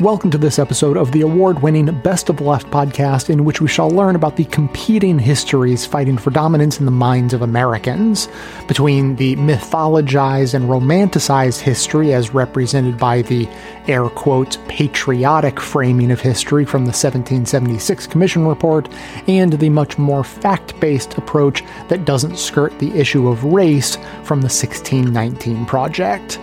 Welcome to this episode of the award winning Best of Left podcast, in which we shall learn about the competing histories fighting for dominance in the minds of Americans. Between the mythologized and romanticized history, as represented by the air quotes patriotic framing of history from the 1776 Commission Report, and the much more fact based approach that doesn't skirt the issue of race from the 1619 Project.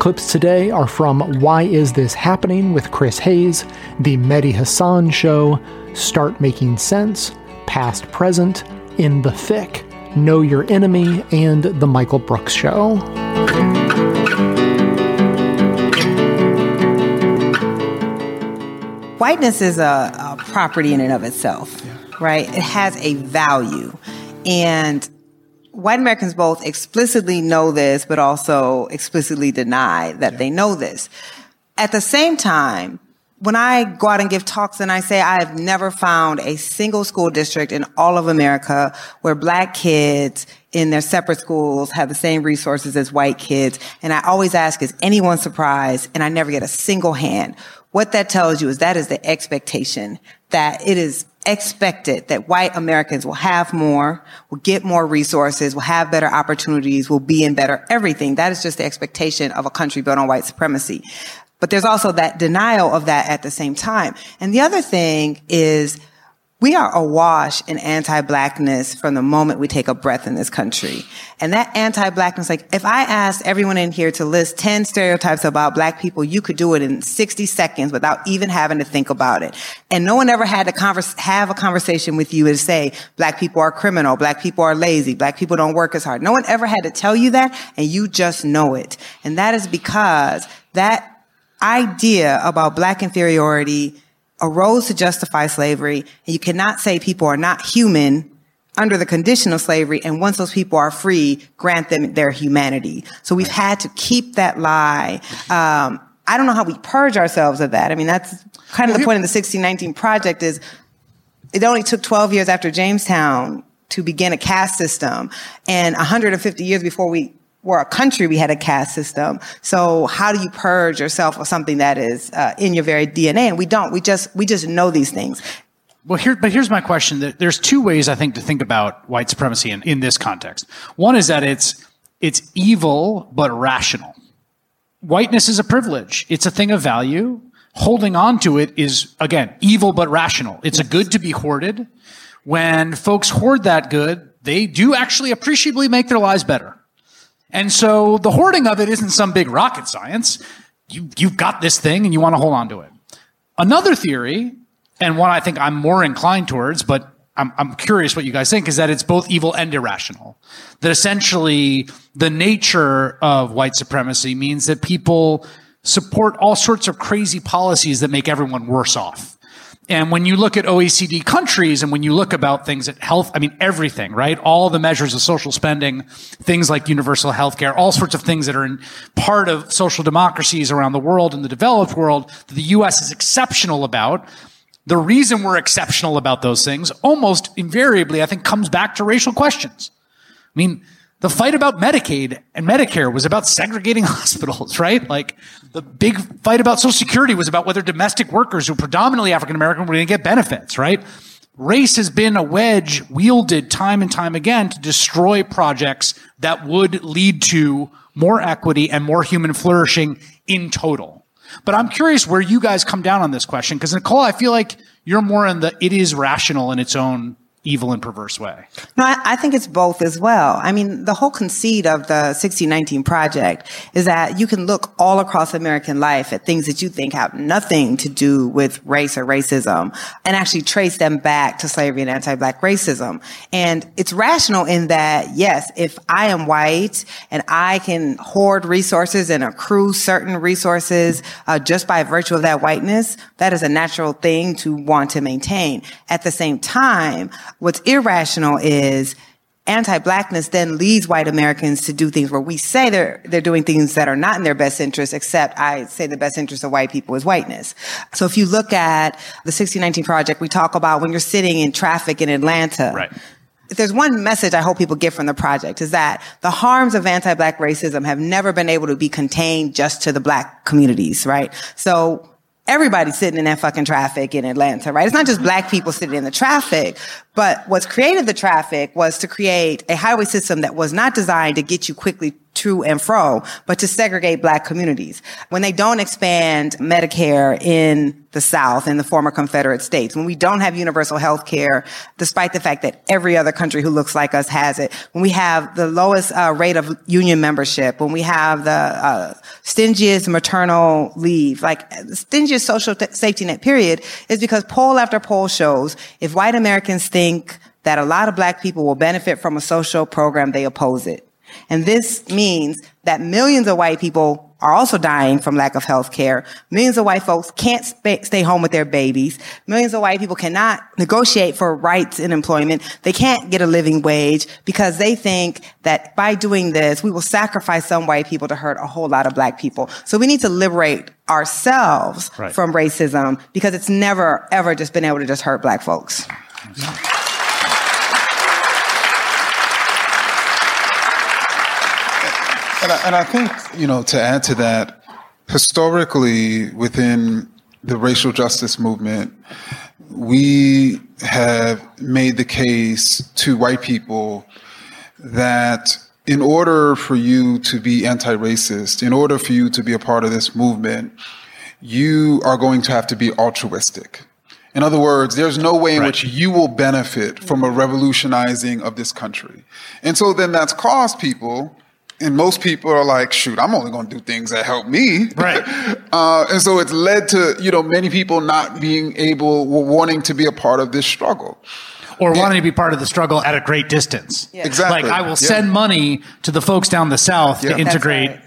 Clips today are from Why Is This Happening with Chris Hayes, The Mehdi Hasan Show, Start Making Sense, Past Present, In the Thick, Know Your Enemy, and The Michael Brooks Show. Whiteness is a, a property in and of itself, yeah. right? It has a value. And white Americans both explicitly know this, but also explicitly deny that yeah. they know this. At the same time, when I go out and give talks and I say I have never found a single school district in all of America where black kids in their separate schools have the same resources as white kids. And I always ask, is anyone surprised? And I never get a single hand. What that tells you is that is the expectation that it is expected that white Americans will have more, will get more resources, will have better opportunities, will be in better everything. That is just the expectation of a country built on white supremacy. But there's also that denial of that at the same time. And the other thing is we are awash in anti-blackness from the moment we take a breath in this country. And that anti-blackness, like if I asked everyone in here to list 10 stereotypes about black people, you could do it in 60 seconds without even having to think about it. And no one ever had to converse, have a conversation with you and say, black people are criminal, black people are lazy, black people don't work as hard. No one ever had to tell you that and you just know it. And that is because that idea about black inferiority arose to justify slavery, and you cannot say people are not human under the condition of slavery, and once those people are free, grant them their humanity. So we've had to keep that lie. Um, I don't know how we purge ourselves of that. I mean, that's kind of the point of the 1619 project is it only took 12 years after Jamestown to begin a caste system and 150 years before we we're a country, we had a caste system. So how do you purge yourself of something that is uh, in your very DNA? And we don't. We just we just know these things. Well, here, but here's my question. There's two ways I think to think about white supremacy in, in this context. One is that it's it's evil but rational. Whiteness is a privilege. It's a thing of value. Holding on to it is again evil but rational. It's a good to be hoarded. When folks hoard that good, they do actually appreciably make their lives better. And so the hoarding of it isn't some big rocket science. You, you've got this thing and you want to hold on to it. Another theory, and one I think I'm more inclined towards, but I'm, I'm curious what you guys think, is that it's both evil and irrational. That essentially the nature of white supremacy means that people support all sorts of crazy policies that make everyone worse off. And when you look at OECD countries and when you look about things at health, I mean, everything, right? All the measures of social spending, things like universal health care, all sorts of things that are in part of social democracies around the world and the developed world that the US is exceptional about. The reason we're exceptional about those things almost invariably, I think, comes back to racial questions. I mean, the fight about Medicaid and Medicare was about segregating hospitals, right? Like the big fight about Social Security was about whether domestic workers who predominantly African American were going to get benefits, right? Race has been a wedge wielded time and time again to destroy projects that would lead to more equity and more human flourishing in total. But I'm curious where you guys come down on this question because Nikole, I feel like you're more in the it is rational in its own evil and perverse way. No, I, I, think it's both as well. I mean, the whole conceit of the 1619 project is that you can look all across American life at things that you think have nothing to do with race or racism and actually trace them back to slavery and anti-black racism. And it's rational in that, yes, if I am white and I can hoard resources and accrue certain resources uh, just by virtue of that whiteness, that is a natural thing to want to maintain. At the same time, What's irrational is anti-blackness then leads white Americans to do things where we say they're they're doing things that are not in their best interest, except I say the best interest of white people is whiteness. So if you look at the 1619 project, we talk about when you're sitting in traffic in Atlanta. Right. If there's one message I hope people get from the project is that the harms of anti-black racism have never been able to be contained just to the black communities, right? So everybody sitting in that fucking traffic in Atlanta, right? It's not just black people sitting in the traffic, but what's created the traffic was to create a highway system that was not designed to get you quickly to and fro, but to segregate black communities. When they don't expand Medicare in the South, in the former Confederate states, when we don't have universal health care, despite the fact that every other country who looks like us has it, when we have the lowest uh, rate of union membership, when we have the uh, stingiest maternal leave, like stingiest social t- safety net period, is because poll after poll shows if white Americans think that a lot of black people will benefit from a social program, they oppose it. And this means that millions of white people are also dying from lack of health care. Millions of white folks can't sp- stay home with their babies. Millions of white people cannot negotiate for rights in employment. They can't get a living wage because they think that by doing this, we will sacrifice some white people to hurt a whole lot of black people. So we need to liberate ourselves right. from racism because it's never, ever just been able to just hurt black folks. And I, and I think, you know, to add to that, historically within the racial justice movement, we have made the case to white people that in order for you to be anti racist, in order for you to be a part of this movement, you are going to have to be altruistic. In other words, there's no way in right. which you will benefit from a revolutionizing of this country. And so then that's caused people and most people are like, shoot, I'm only going to do things that help me. Right. uh, and so it's led to, you know, many people not being able, wanting to be a part of this struggle. Or wanting to be part of the struggle at a great distance. Yeah. Exactly. Like I will send yeah. money to the folks down the south yeah. to integrate right.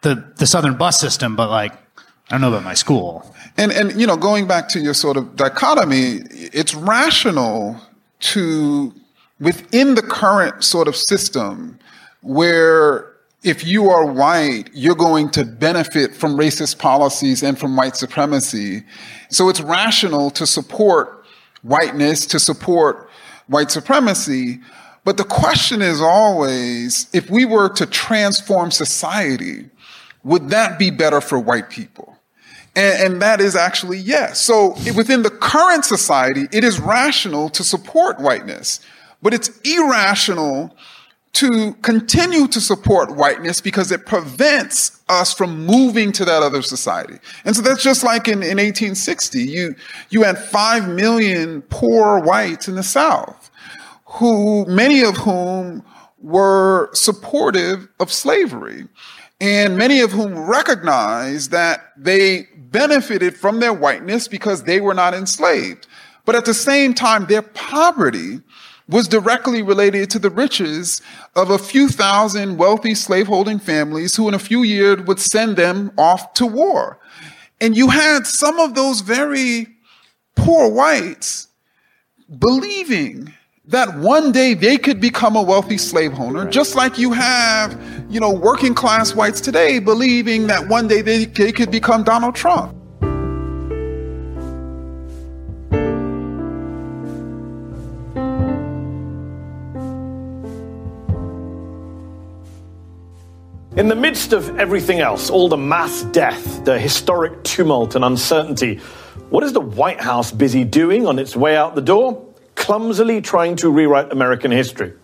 the, the southern bus system, but like, I don't know about my school. And, and, you know, going back to your sort of dichotomy, it's rational to, within the current sort of system, where if you are white, you're going to benefit from racist policies and from white supremacy. So it's rational to support whiteness, to support white supremacy. But the question is always if we were to transform society, would that be better for white people? And, and, that is actually yes. So within the current society, it is rational to support whiteness, but it's irrational to continue to support whiteness because it prevents us from moving to that other society. And so that's just like in, in 1860, you, you had five million poor whites in the South, who, many of whom were supportive of slavery, and many of whom recognized that they benefited from their whiteness because they were not enslaved. But at the same time, their poverty was directly related to the riches of a few thousand wealthy slaveholding families who in a few years would send them off to war. And you had some of those very poor whites believing that one day they could become a wealthy slave owner, just like you have, you know, working class whites today believing that one day they, they could become Donald Trump. In the midst of everything else, all the mass death, the historic tumult and uncertainty, what is the White House busy doing on its way out the door? Clumsily trying to rewrite American history.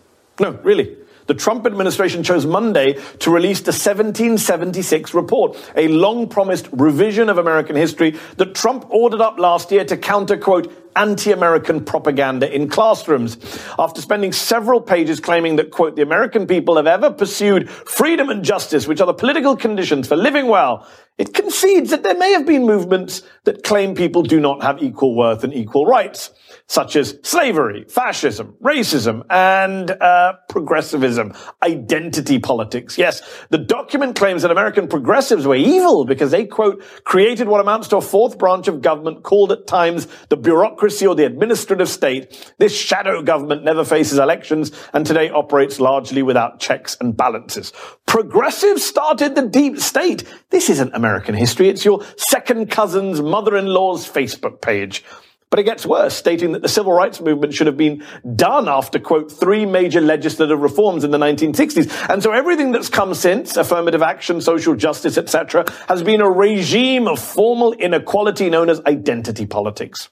No, really. The Trump administration chose Monday to release the 1776 report, a long promised revision of American history that Trump ordered up last year to counter, quote, anti-American propaganda in classrooms. After spending several pages claiming that, quote, the American people have ever pursued freedom and justice, which are the political conditions for living well, it concedes that there may have been movements that claim people do not have equal worth and equal rights such as slavery, fascism, racism, and uh, progressivism, identity politics. Yes, the document claims that American progressives were evil because they, quote, created what amounts to a fourth branch of government called at times the bureaucracy or the administrative state. This shadow government never faces elections and today operates largely without checks and balances. Progressives started the deep state. This isn't American history. It's your second cousin's mother-in-law's Facebook page. But it gets worse, stating that the civil rights movement should have been done after, quote, three major legislative reforms in the 1960s. And so everything that's come since, affirmative action, social justice, etc., has been a regime of formal inequality known as identity politics.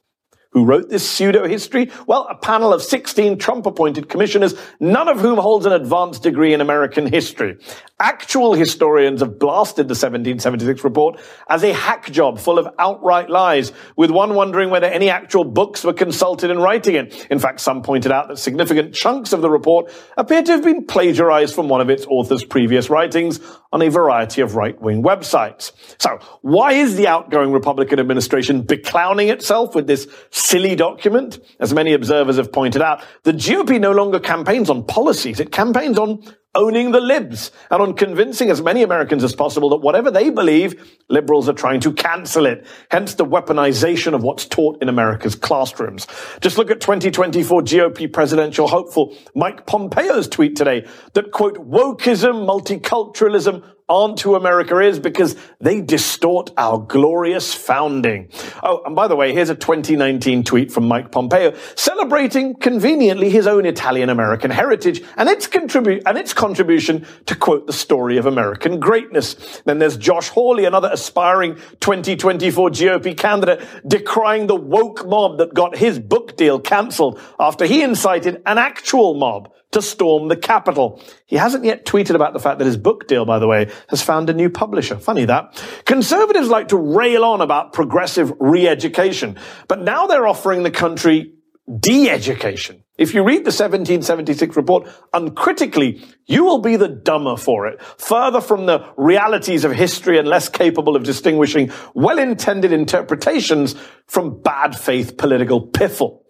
Who wrote this pseudo history? Well, a panel of 16 Trump appointed commissioners, none of whom holds an advanced degree in American history. Actual historians have blasted the 1776 report as a hack job full of outright lies, with one wondering whether any actual books were consulted in writing it. In fact, some pointed out that significant chunks of the report appear to have been plagiarized from one of its author's previous writings on a variety of right-wing websites. So, why is the outgoing Republican administration beclowning itself with this silly document. As many observers have pointed out, the GOP no longer campaigns on policies. It campaigns on owning the libs and on convincing as many Americans as possible that whatever they believe, liberals are trying to cancel it. Hence the weaponization of what's taught in America's classrooms. Just look at 2024 GOP presidential hopeful Mike Pompeo's tweet today that quote, wokeism, multiculturalism, who America is because they distort our glorious founding. Oh, and by the way, here's a 2019 tweet from Mike Pompeo celebrating conveniently his own Italian American heritage and its contribute and its contribution to quote the story of American greatness. Then there's Josh Hawley, another aspiring 2024 GOP candidate, decrying the woke mob that got his book deal cancelled after he incited an actual mob to storm the Capitol. He hasn't yet tweeted about the fact that his book deal, by the way, has found a new publisher. Funny that. Conservatives like to rail on about progressive re-education, but now they're offering the country de-education. If you read the 1776 report uncritically, you will be the dumber for it, further from the realities of history and less capable of distinguishing well-intended interpretations from bad faith political piffle.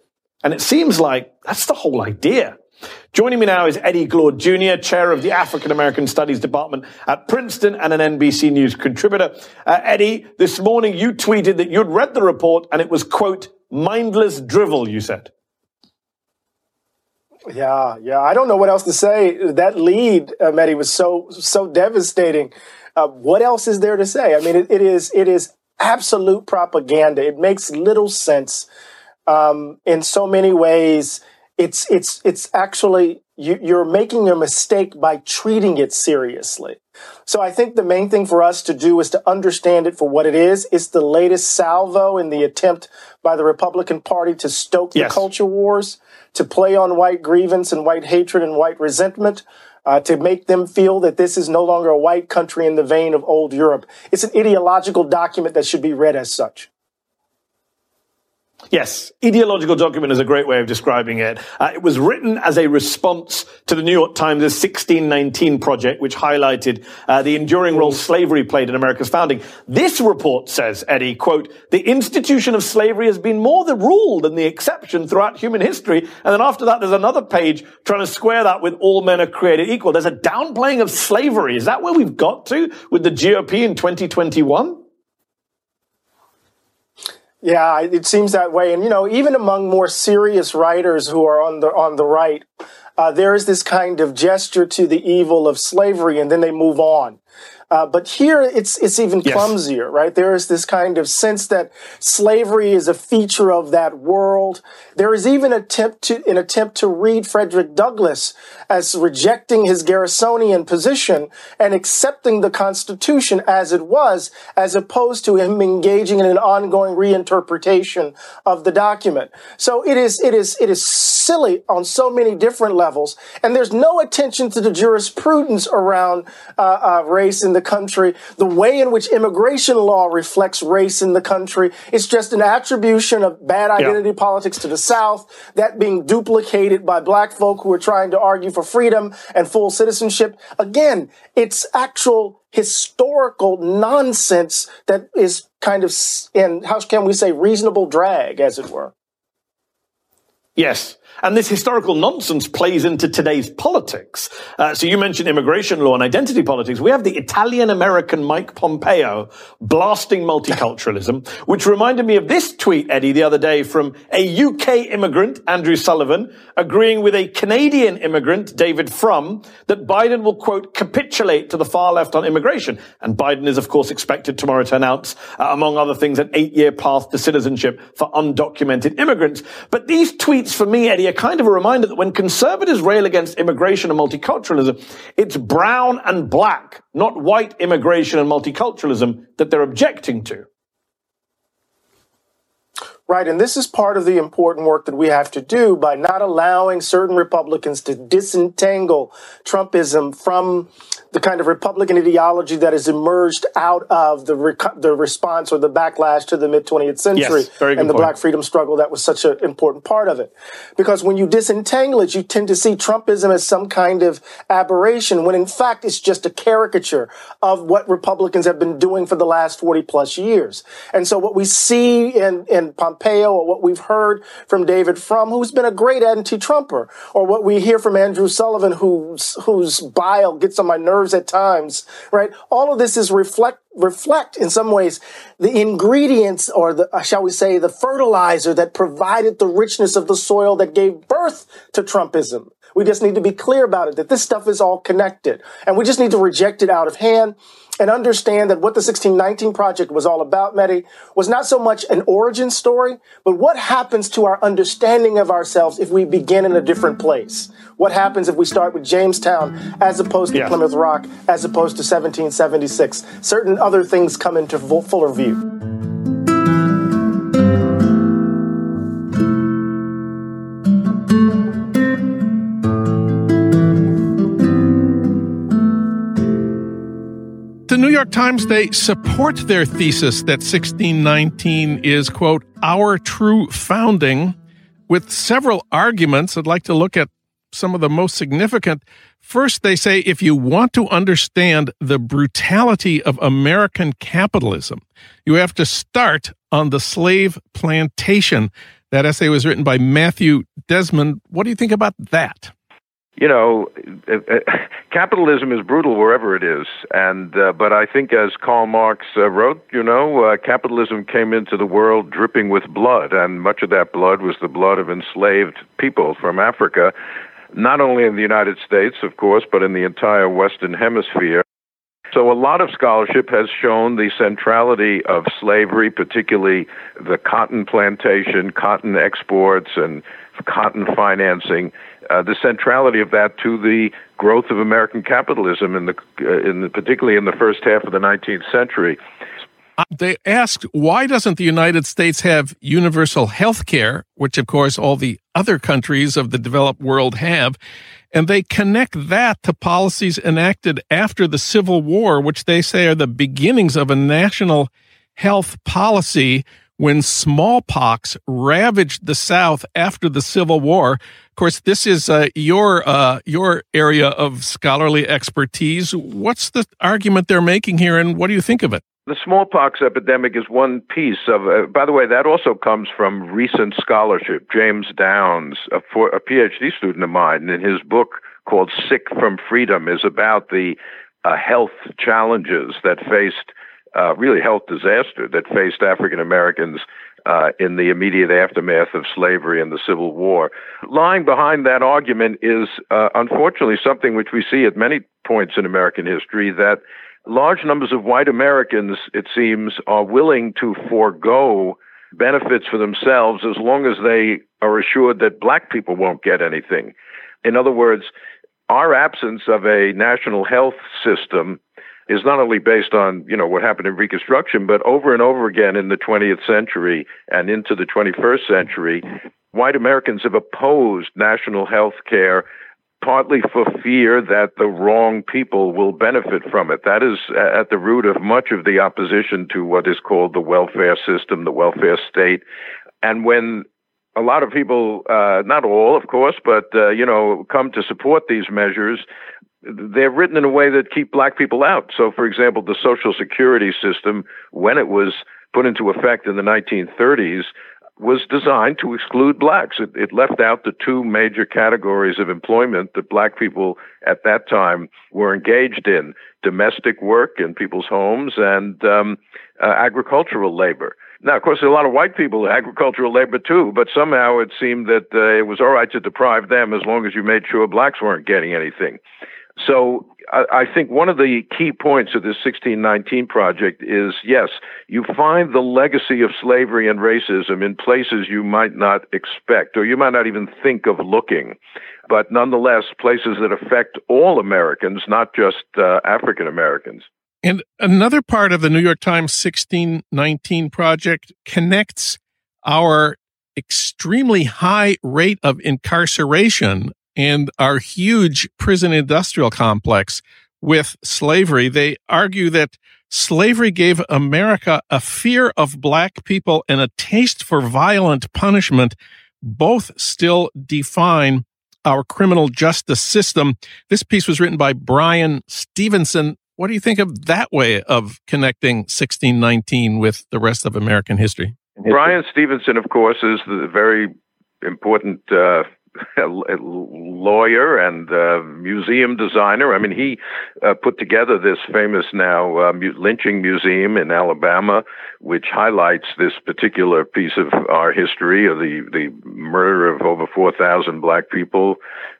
And it seems like that's the whole idea. Joining me now is Eddie Glaude Jr., chair of the African American Studies Department at Princeton and an NBC News contributor. Uh, Eddie, this morning you tweeted that you'd read the report and it was, quote, mindless drivel, you said. Yeah, yeah. I don't know what else to say. That lead, uh, was so so devastating. Uh, what else is there to say? I mean, it, it is it is absolute propaganda. It makes little sense um, in so many ways it's it's it's actually you, you're making a mistake by treating it seriously. So I think the main thing for us to do is to understand it for what it is. It's the latest salvo in the attempt by the Republican Party to stoke yes. the culture wars, to play on white grievance and white hatred and white resentment. Uh, to make them feel that this is no longer a white country in the vein of old Europe. It's an ideological document that should be read as such. Yes, ideological document is a great way of describing it. Uh, it was written as a response to the New York Times' 1619 project, which highlighted uh, the enduring role slavery played in America's founding. This report says, Eddie, quote, the institution of slavery has been more the rule than the exception throughout human history. And then after that, there's another page trying to square that with all men are created equal. There's a downplaying of slavery. Is that where we've got to with the GOP in 2021? Yeah, it seems that way. And you know, even among more serious writers who are on the on the right, uh, there is this kind of gesture to the evil of slavery, and then they move on. Uh, but here it's it's even yes. clumsier, right? There is this kind of sense that slavery is a feature of that world. There is even attempt to an attempt to read Frederick Douglass as rejecting his Garrisonian position and accepting the Constitution as it was, as opposed to him engaging in an ongoing reinterpretation of the document. So it is it is it is silly on so many different levels, and there's no attention to the jurisprudence around uh, uh, race in the country, the way in which immigration law reflects race in the country. It's just an attribution of bad identity yeah. politics to the South, that being duplicated by black folk who are trying to argue for freedom and full citizenship. Again, it's actual historical nonsense that is kind of in, how can we say, reasonable drag, as it were. Yes. And this historical nonsense plays into today's politics. Uh, so you mentioned immigration law and identity politics. We have the Italian American Mike Pompeo blasting multiculturalism, which reminded me of this tweet, Eddie, the other day from a UK immigrant, Andrew Sullivan, agreeing with a Canadian immigrant, David Frum, that Biden will, quote, capitulate to the far left on immigration. And Biden is, of course, expected tomorrow to announce, uh, among other things, an eight year path to citizenship for undocumented immigrants. But these tweets for me, Eddie, kind of a reminder that when conservatives rail against immigration and multiculturalism, it's brown and black, not white immigration and multiculturalism that they're objecting to. Right, and this is part of the important work that we have to do by not allowing certain Republicans to disentangle Trumpism from the kind of Republican ideology that has emerged out of the rec- the response or the backlash to the mid 20th century yes, and the point. Black freedom struggle that was such an important part of it. Because when you disentangle it, you tend to see Trumpism as some kind of aberration, when in fact it's just a caricature of what Republicans have been doing for the last 40 plus years. And so what we see in, in Pompeo or what we've heard from David Frum, who's been a great anti-Trumper, or what we hear from Andrew Sullivan, whose whose bile gets on my nerves at times, right? All of this is reflect reflect in some ways the ingredients or the uh, shall we say the fertilizer that provided the richness of the soil that gave birth to Trumpism. We just need to be clear about it that this stuff is all connected and we just need to reject it out of hand and understand that what the 1619 project was all about, Mehdi, was not so much an origin story, but what happens to our understanding of ourselves if we begin in a different place? What happens if we start with Jamestown as opposed to yeah. Plymouth Rock, as opposed to 1776? Certain other things come into fuller view. York Times, they support their thesis that 1619 is, quote, our true founding, with several arguments. I'd like to look at some of the most significant. First, they say if you want to understand the brutality of American capitalism, you have to start on the slave plantation. That essay was written by Matthew Desmond. What do you think about that? You know, uh, uh, capitalism is brutal wherever it is, and uh, but I think, as Karl Marx uh, wrote, you know, uh, capitalism came into the world dripping with blood, and much of that blood was the blood of enslaved people from Africa, not only in the United States, of course, but in the entire Western Hemisphere. So a lot of scholarship has shown the centrality of slavery, particularly the cotton plantation, cotton exports, and cotton financing, uh, the centrality of that to the growth of American capitalism in the, uh, in the, particularly in the first half of the 19th century. Uh, they asked, why doesn't the United States have universal health care, which of course all the other countries of the developed world have? And they connect that to policies enacted after the Civil War, which they say are the beginnings of a national health policy when smallpox ravaged the South after the Civil War. Of course, this is uh, your uh, your area of scholarly expertise. What's the argument they're making here, and what do you think of it? The smallpox epidemic is one piece of. Uh, by the way, that also comes from recent scholarship. James Downs, a, for, a PhD student of mine, in his book called "Sick from Freedom," is about the uh, health challenges that faced, uh, really health disaster that faced African Americans uh, in the immediate aftermath of slavery and the Civil War. Lying behind that argument is, uh, unfortunately, something which we see at many points in American history that large numbers of white Americans, it seems, are willing to forego benefits for themselves as long as they are assured that black people won't get anything. In other words, our absence of a national health system is not only based on you know what happened in Reconstruction, but over and over again in the 20th century and into the 21st century, white Americans have opposed national health care partly for fear that the wrong people will benefit from it. That is at the root of much of the opposition to what is called the welfare system, the welfare state. And when a lot of people, uh, not all, of course, but uh, you know, come to support these measures, they're written in a way that keep black people out. So, for example, the Social Security system, when it was put into effect in the 1930s, was designed to exclude blacks. It, it, left out the two major categories of employment that black people at that time were engaged in domestic work in people's homes and um, uh, agricultural labor. Now, of course, there are a lot of white people, agricultural labor too, but somehow it seemed that uh, it was all right to deprive them as long as you made sure blacks weren't getting anything. So I, think one of the key points of this 1619 project is yes, you find the legacy of slavery and racism in places you might not expect or you might not even think of looking, but nonetheless, places that affect all Americans, not just uh, African Americans. And another part of the New York Times 1619 project connects our extremely high rate of incarceration and our huge prison industrial complex with slavery. They argue that slavery gave America a fear of black people and a taste for violent punishment. Both still define our criminal justice system. This piece was written by Bryan Stevenson. What do you think of that way of connecting 1619 with the rest of American history? Bryan Stevenson, of course, is the very important uh, lawyer and uh, museum designer. I mean, he uh, put together this famous now uh, lynching museum in Alabama, which highlights this particular piece of our history of the, the murder of over 4,000 black people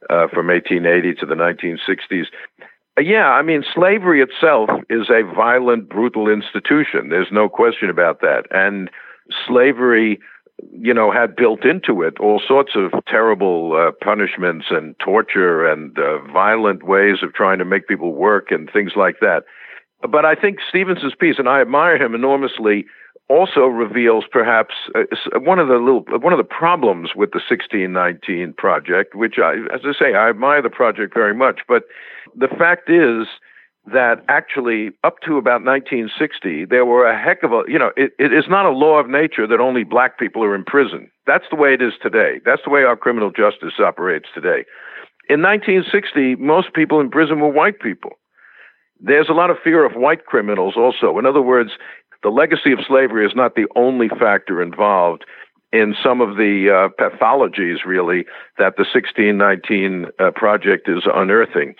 uh, from 1880 to the 1960s. Yeah, I mean, slavery itself is a violent, brutal institution. There's no question about that. And slavery you know, had built into it all sorts of terrible uh, punishments and torture and uh, violent ways of trying to make people work and things like that. But I think Stevenson's piece, and I admire him enormously, also reveals perhaps uh, one of the little one of the problems with the 1619 project, which I, as I say, I admire the project very much. But the fact is that actually up to about 1960 there were a heck of a you know it, it is not a law of nature that only black people are in prison. That's the way it is today. That's the way our criminal justice operates today. In 1960 most people in prison were white people. There's a lot of fear of white criminals also. In other words the legacy of slavery is not the only factor involved in some of the uh, pathologies, really, that the 1619 uh, project is unearthing.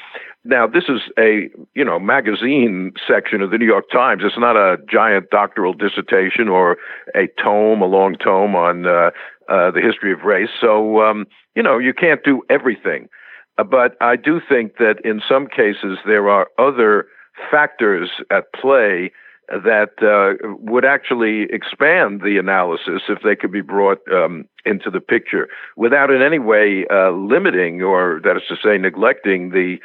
Now, this is a you know magazine section of the New York Times. It's not a giant doctoral dissertation or a tome, a long tome on uh, uh, the history of race. So um, you know you can't do everything, uh, but I do think that in some cases there are other factors at play that uh, would actually expand the analysis if they could be brought um, into the picture without in any way uh, limiting or that is to say neglecting the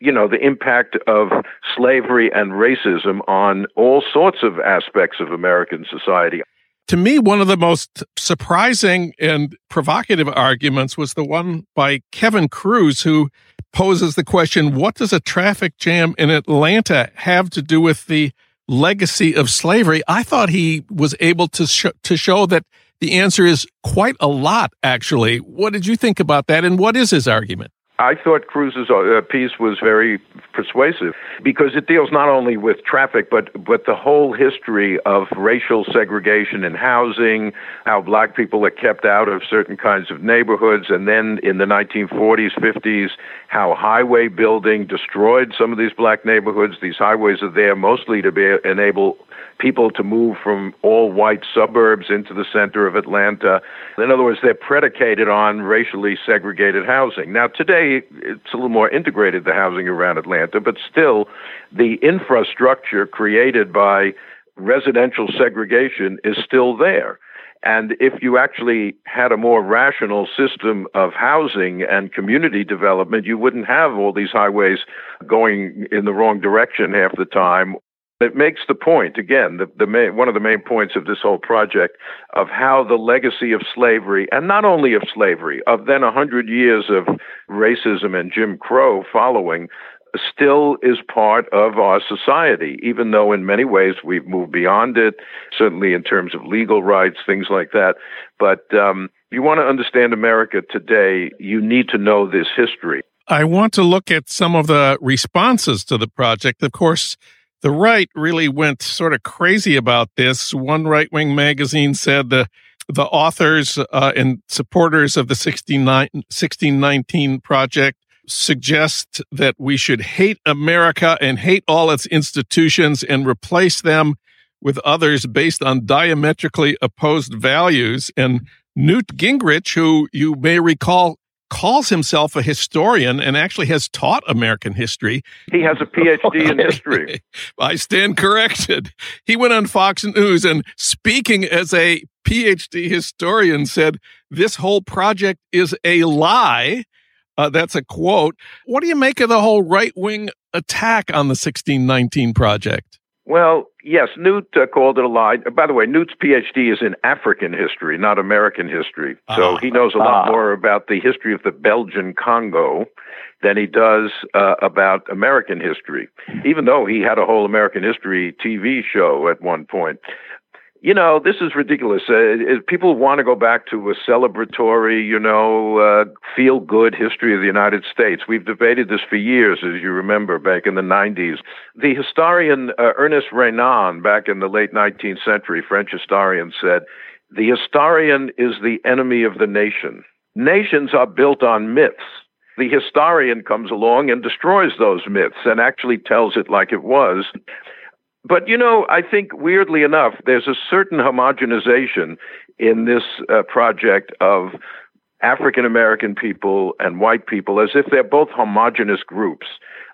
you know, the impact of slavery and racism on all sorts of aspects of American society. To me, one of the most surprising and provocative arguments was the one by Kevin Kruse, who poses the question what does a traffic jam in Atlanta have to do with the legacy of slavery? I thought he was able to, sh- to show that the answer is quite a lot, actually. What did you think about that, and what is his argument? I thought Kruse's uh, piece was very persuasive because it deals not only with traffic but but the whole history of racial segregation in housing, how black people are kept out of certain kinds of neighborhoods, and then in the 1940s, 50s, how highway building destroyed some of these black neighborhoods. These highways are there mostly to be enable people to move from all white suburbs into the center of Atlanta. In other words, they're predicated on racially segregated housing. Now, today, it's a little more integrated, the housing around Atlanta, but still, the infrastructure created by residential segregation is still there. And if you actually had a more rational system of housing and community development, you wouldn't have all these highways going in the wrong direction half the time it makes the point again. The, the main, one of the main points of this whole project of how the legacy of slavery, and not only of slavery, of then a hundred years of racism and Jim Crow following, still is part of our society, even though in many ways we've moved beyond it, certainly in terms of legal rights, things like that. But um, if you want to understand America today, you need to know this history. I want to look at some of the responses to the project. Of course, the right really went sort of crazy about this. One right wing magazine said the the authors uh, and supporters of the 1619 project suggest that we should hate America and hate all its institutions and replace them with others based on diametrically opposed values. And Newt Gingrich, who you may recall calls himself a historian and actually has taught American history. He has a PhD in history. I stand corrected. He went on Fox News and speaking as a PhD historian said, This whole project is a lie. Uh, that's a quote. What do you make of the whole right wing attack on the 1619 project? Well, yes, Newt uh, called it a lie. By the way, Newt's PhD is in African history, not American history. So uh, he knows a lot uh, more about the history of the Belgian Congo than he does uh, about American history, even though he had a whole American history TV show at one point you know, this is ridiculous. Uh, people want to go back to a celebratory, you know, uh, feel good history of the United States. We've debated this for years, as you remember, back in the 90s. The historian uh, Ernest Renan, back in the late 19th century, French historian, said, The historian is the enemy of the nation. Nations are built on myths. The historian comes along and destroys those myths and actually tells it like it was. But, you know, I think weirdly enough, there's a certain homogenization in this uh, project of African American people and white people as if they're both homogenous groups.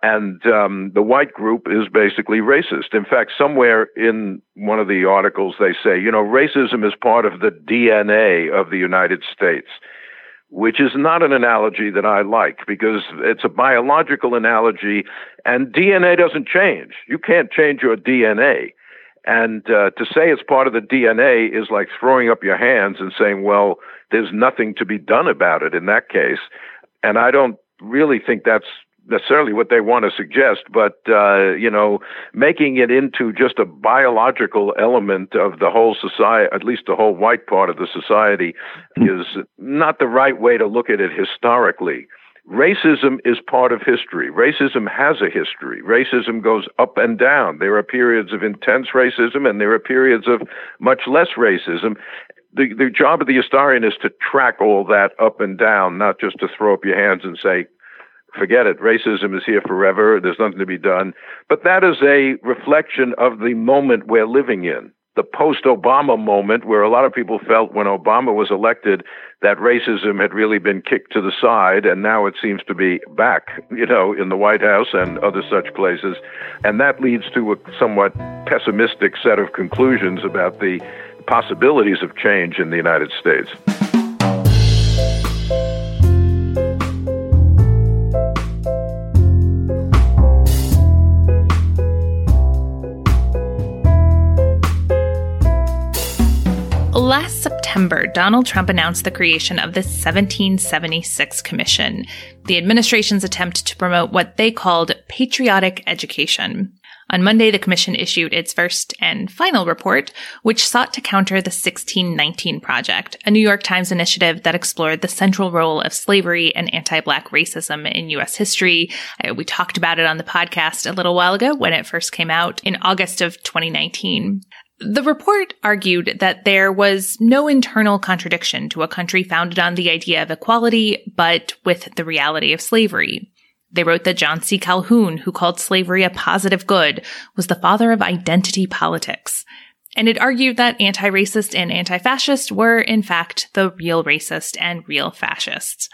And um, the white group is basically racist. In fact, somewhere in one of the articles, they say, you know, racism is part of the DNA of the United States which is not an analogy that I like because it's a biological analogy and DNA doesn't change. You can't change your DNA. And uh, to say it's part of the DNA is like throwing up your hands and saying, well, there's nothing to be done about it in that case. And I don't really think that's necessarily what they want to suggest, but uh, you know, making it into just a biological element of the whole society, at least the whole white part of the society, is not the right way to look at it historically. Racism is part of history. Racism has a history. Racism goes up and down. There are periods of intense racism and there are periods of much less racism. The, the job of the historian is to track all that up and down, not just to throw up your hands and say, forget it. Racism is here forever. There's nothing to be done. But that is a reflection of the moment we're living in. The post Obama moment, where a lot of people felt when Obama was elected that racism had really been kicked to the side, and now it seems to be back, you know, in the White House and other such places. And that leads to a somewhat pessimistic set of conclusions about the possibilities of change in the United States. Last September, Donald Trump announced the creation of the 1776 Commission, the administration's attempt to promote what they called patriotic education. On Monday, the commission issued its first and final report, which sought to counter the 1619 Project, a New York Times initiative that explored the central role of slavery and anti-black racism in U.S. history. We talked about it on the podcast a little while ago when it first came out in August of 2019. The report argued that there was no internal contradiction to a country founded on the idea of equality, but with the reality of slavery. They wrote that John C. Calhoun, who called slavery a positive good, was the father of identity politics. And it argued that anti-racist and anti-fascist were, in fact, the real racist and real fascists.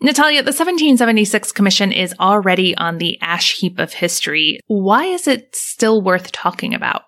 Natalia, the 1776 Commission is already on the ash heap of history. Why is it still worth talking about?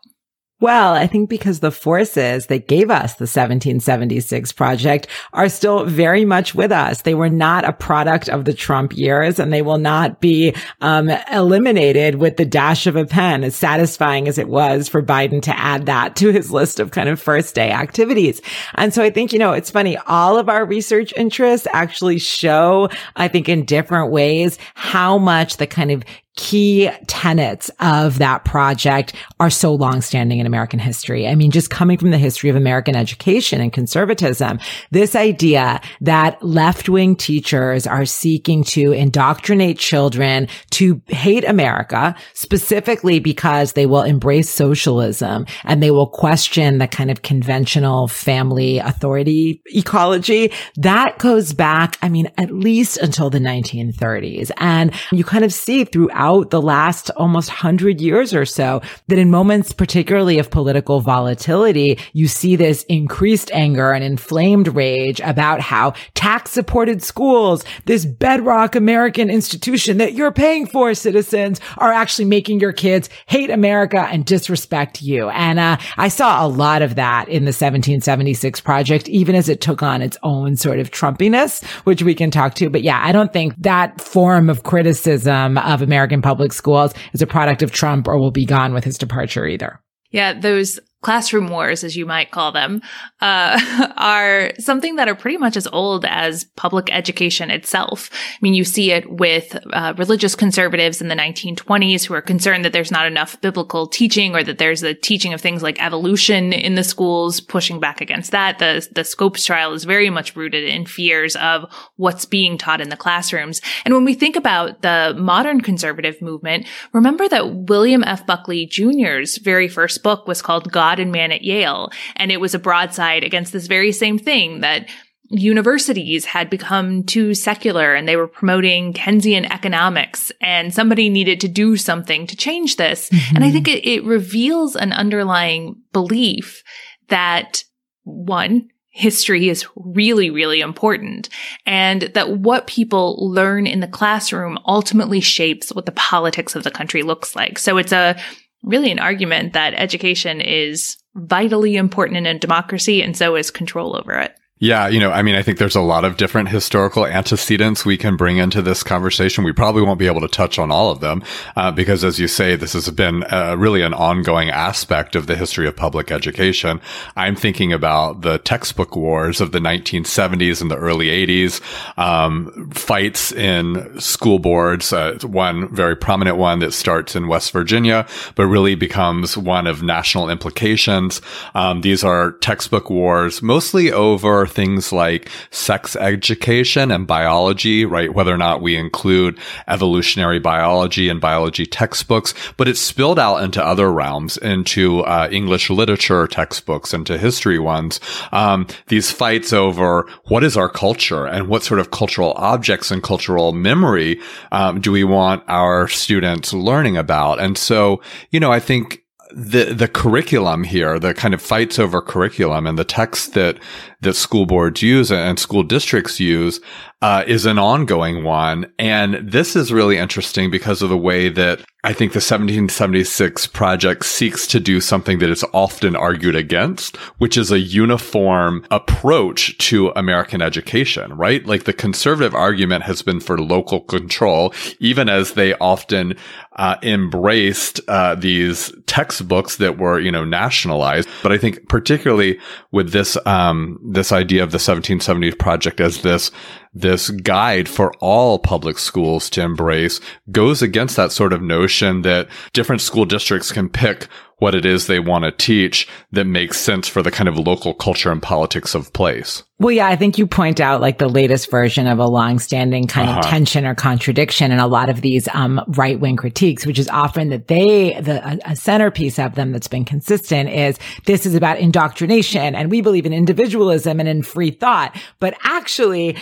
Well, I think because the forces that gave us the 1776 project are still very much with us. They were not a product of the Trump years and they will not be um, eliminated with the dash of a pen, as satisfying as it was for Biden to add that to his list of kind of first day activities. And so I think, you know, it's funny. All of our research interests actually show, I think in different ways, how much the kind of key tenets of that project are so longstanding in American history. I mean, just coming from the history of American education and conservatism, this idea that left-wing teachers are seeking to indoctrinate children to hate America, specifically because they will embrace socialism and they will question the kind of conventional family authority ecology. That goes back, I mean, at least until the 1930s. And you kind of see throughout throughout the last almost hundred years or so that in moments, particularly of political volatility, you see this increased anger and inflamed rage about how tax supported schools, this bedrock American institution that you're paying for citizens are actually making your kids hate America and disrespect you. And, uh, I saw a lot of that in the 1776 project, even as it took on its own sort of Trumpiness, which we can talk to. But yeah, I don't think that form of criticism of American public schools is a product of Trump or will be gone with his departure either. Yeah, those classroom wars, as you might call them, uh, are something that are pretty much as old as public education itself. I mean, you see it with uh, religious conservatives in the 1920s who are concerned that there's not enough biblical teaching or that there's the teaching of things like evolution in the schools, pushing back against that. The, the Scopes trial is very much rooted in fears of what's being taught in the classrooms. And when we think about the modern conservative movement, remember that William F. Buckley Jr.'s very first book was called God And Man at Yale. And it was a broadside against this very same thing that universities had become too secular and they were promoting Keynesian economics and somebody needed to do something to change this. Mm-hmm. And I think it, it reveals an underlying belief that one, history is really, really important and that what people learn in the classroom ultimately shapes what the politics of the country looks like. So it's a really an argument that education is vitally important in a democracy and so is control over it. Yeah, you know, I mean, I think there's a lot of different historical antecedents we can bring into this conversation. We probably won't be able to touch on all of them uh, because, as you say, this has been uh, really an ongoing aspect of the history of public education. I'm thinking about the textbook wars of the 1970s and the early 80s, um, fights in school boards. Uh, one very prominent one that starts in West Virginia, but really becomes one of national implications. Um, these are textbook wars, mostly over things like sex education and biology, right? Whether or not we include evolutionary biology and biology textbooks, but it's spilled out into other realms, into uh, English literature textbooks, into history ones. Um, these fights over what is our culture and what sort of cultural objects and cultural memory um, do we want our students learning about? And so, you know, I think the the curriculum here, the kind of fights over curriculum and the text that that school boards use and school districts use uh, is an ongoing one. And this is really interesting because of the way that I think the 1776 project seeks to do something that is often argued against, which is a uniform approach to American education, right? Like the conservative argument has been for local control, even as they often uh, embraced uh, these textbooks that were, you know, nationalized. But I think particularly with this um, this idea of the 1770s project as this this guide for all public schools to embrace goes against that sort of notion that different school districts can pick what it is they want to teach that makes sense for the kind of local culture and politics of place. Well, yeah, I think you point out like the latest version of a long-standing kind uh-huh. of tension or contradiction in a lot of these um, right-wing critiques, which is often that they, the a, a centerpiece of them that's been consistent is this is about indoctrination and we believe in individualism and in free thought. But actually,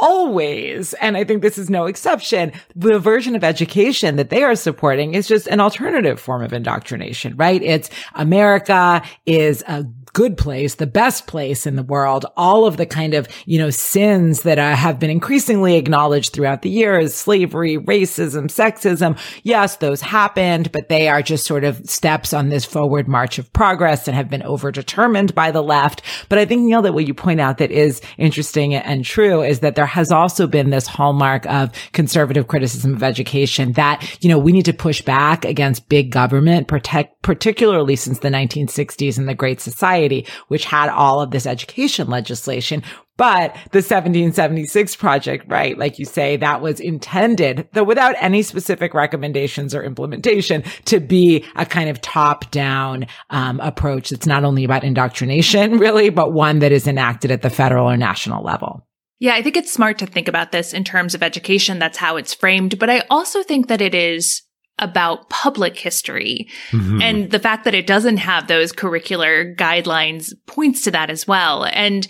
always, and I think this is no exception, the version of education that they are supporting is just an alternative form of indoctrination, right? It's America is a good place, the best place in the world. All of the kind of, you know, sins that uh, have been increasingly acknowledged throughout the years, slavery, racism, sexism. Yes, those happened, but they are just sort of steps on this forward march of progress and have been overdetermined by the left. But I think, Neil, that what you point out that is interesting and true is that there has also been this hallmark of conservative criticism of education that, you know, we need to push back against big government, protect, particularly since the 1960s and the Great Society, which had all of this education legislation. But the 1776 project, right? Like you say, that was intended, though without any specific recommendations or implementation, to be a kind of top down um, approach that's not only about indoctrination, really, but one that is enacted at the federal or national level. Yeah, I think it's smart to think about this in terms of education. That's how it's framed. But I also think that it is about public history. Mm-hmm. And the fact that it doesn't have those curricular guidelines points to that as well. And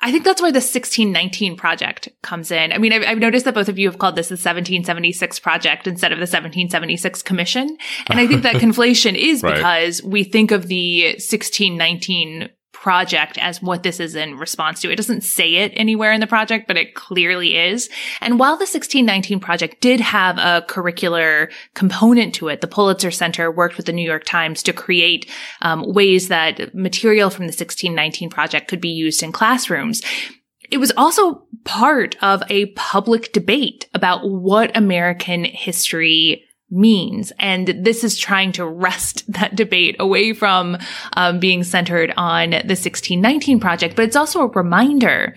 I think that's where the 1619 project comes in. I mean, I've, I've, noticed that both of you have called this the 1776 project instead of the 1776 commission. And I think that conflation is right. because we think of the 1619 project as what this is in response to. It doesn't say it anywhere in the project, but it clearly is. And while the 1619 project did have a curricular component to it, the Pulitzer Center worked with the New York Times to create um, ways that material from the 1619 project could be used in classrooms it was also part of a public debate about what American history means. And this is trying to wrest that debate away from um, being centered on the 1619 project. But it's also a reminder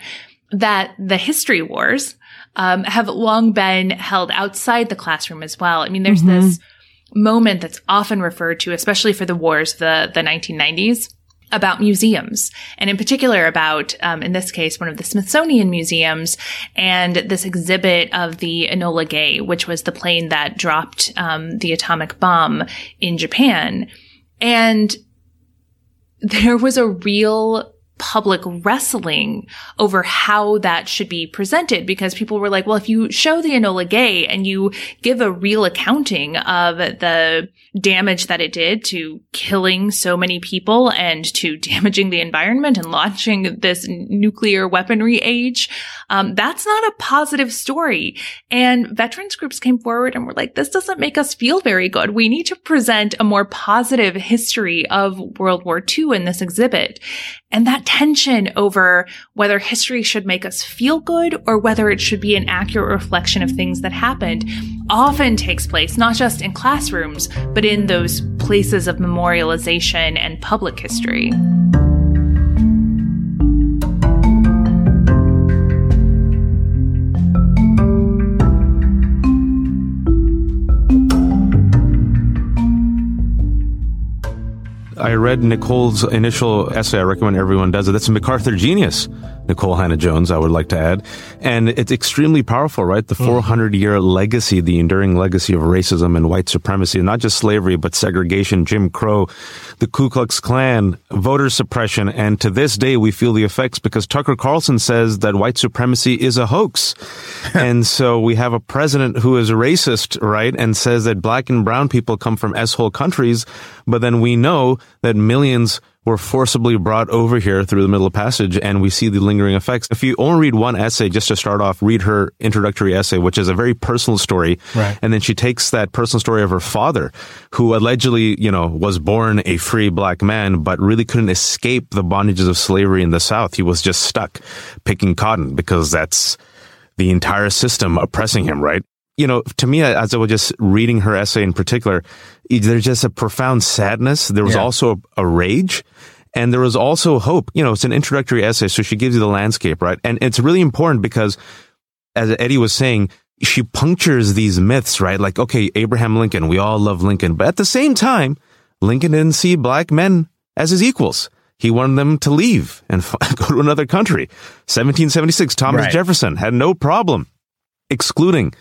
that the history wars um, have long been held outside the classroom as well. I mean, there's mm-hmm. this moment that's often referred to, especially for the wars, the, the 1990s about museums and in particular about um, in this case one of the smithsonian museums and this exhibit of the enola gay which was the plane that dropped um, the atomic bomb in japan. And there was a real public wrestling over how that should be presented because people were like, well, if you show the Enola Gay and you give a real accounting of the damage that it did to killing so many people and to damaging the environment and launching this nuclear weaponry age, um, that's not a positive story. And veterans groups came forward and were like, this doesn't make us feel very good. We need to present a more positive history of World War II in this exhibit. And that tension over whether history should make us feel good or whether it should be an accurate reflection of things that happened often takes place, not just in classrooms, but in those places of memorialization and public history. I read Nikole's initial essay. I recommend everyone does it. That's a MacArthur genius. Nikole Hannah-Jones, I would like to add. And it's extremely powerful, right? The 400 mm. year legacy, the enduring legacy of racism and white supremacy, not just slavery, but segregation, Jim Crow, the Ku Klux Klan, voter suppression. And to this day, we feel the effects because Tucker Carlson says that white supremacy is a hoax. and so we have a president who is racist, right? And says that black and brown people come from S-hole countries. But then we know that millions were forcibly brought over here through the Middle Passage, and we see the lingering effects. If you only read one essay, just to start off, read her introductory essay, which is a very personal story. Right. And then she takes that personal story of her father, who allegedly, you know, was born a free black man, but really couldn't escape the bondages of slavery in the South. He was just stuck picking cotton because that's the entire system oppressing him, right? you know, to me, as I was just reading her essay in particular, there's just a profound sadness. There was yeah. also a, rage. And there was also hope. You know, it's an introductory essay, so she gives you the landscape, right? And it's really important because, as Eddie was saying, she punctures these myths, right? Like, okay, Abraham Lincoln, we all love Lincoln. But at the same time, Lincoln didn't see black men as his equals. He wanted them to leave and go to another country. 1776, Thomas right. Jefferson had no problem excluding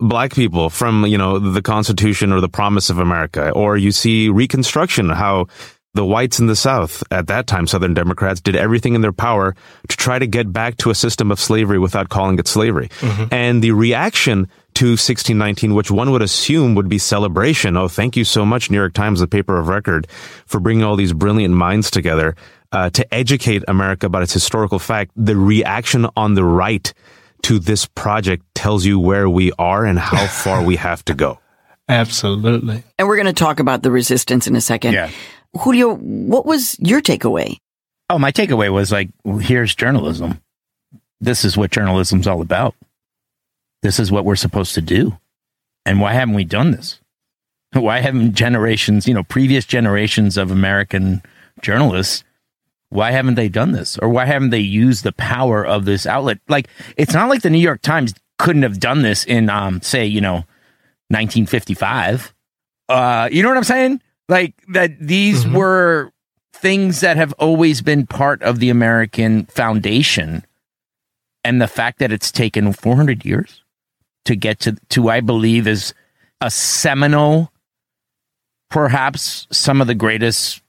black people from, you know, the Constitution or the promise of America. Or you see Reconstruction, how the whites in the South, at that time, Southern Democrats, did everything in their power to try to get back to a system of slavery without calling it slavery. Mm-hmm. And the reaction to 1619, which one would assume would be celebration. Oh, thank you so much, New York Times, the paper of record, for bringing all these brilliant minds together uh, to educate America about its historical fact. The reaction on the right to this project tells you where we are and how far we have to go. Absolutely. And we're going to talk about the resistance in a second. Yeah. Julio, what was your takeaway? Oh, my takeaway was like, here's journalism. this is what journalism's all about. This is what we're supposed to do. And why haven't we done this? Why haven't generations, you know, previous generations of American journalists, why haven't they done this? Or why haven't they used the power of this outlet? Like, it's not like the New York Times couldn't have done this in, um, say, you know, 1955. Uh, you know what I'm saying? Like, that these mm-hmm. were things that have always been part of the American foundation. And the fact that it's taken 400 years to get to, to I believe, is a seminal perhaps some of the greatest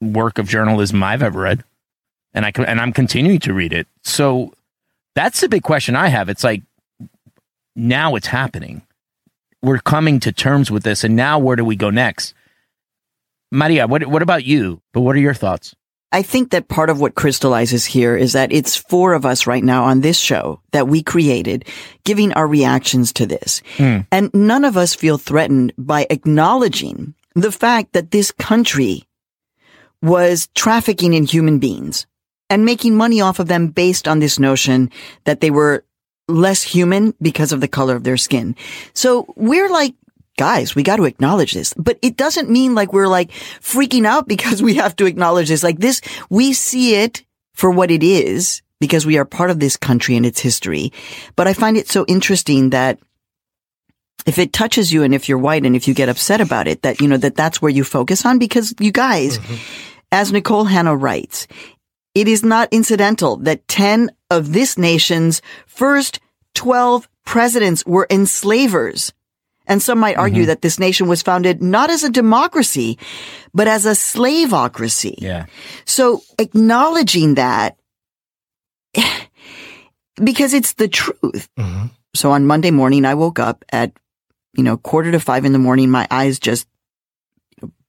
work of journalism I've ever read, and I and I'm continuing to read it. So that's the big question I have. It's like now it's happening. We're coming to terms with this, and now where do we go next? Maria, what what about you? But what are your thoughts? I think that part of what crystallizes here is that it's four of us right now on this show that we created giving our reactions to this. Mm. And none of us feel threatened by acknowledging the fact that this country was trafficking in human beings and making money off of them based on this notion that they were less human because of the color of their skin. So we're like, guys, we got to acknowledge this, but it doesn't mean like we're like freaking out because we have to acknowledge this. Like this, we see it for what it is because we are part of this country and its history. But I find it so interesting that if it touches you and if you're white and if you get upset about it, that, you know, that that's where you focus on because you guys, mm-hmm. as Nikole Hannah writes, it is not incidental that 10 of this nation's first 12 presidents were enslavers. And some might argue mm-hmm. that this nation was founded not as a democracy, but as a slaveocracy. Yeah. So acknowledging that, because it's the truth. Mm-hmm. So on Monday morning, I woke up at you know, quarter to five in the morning, my eyes just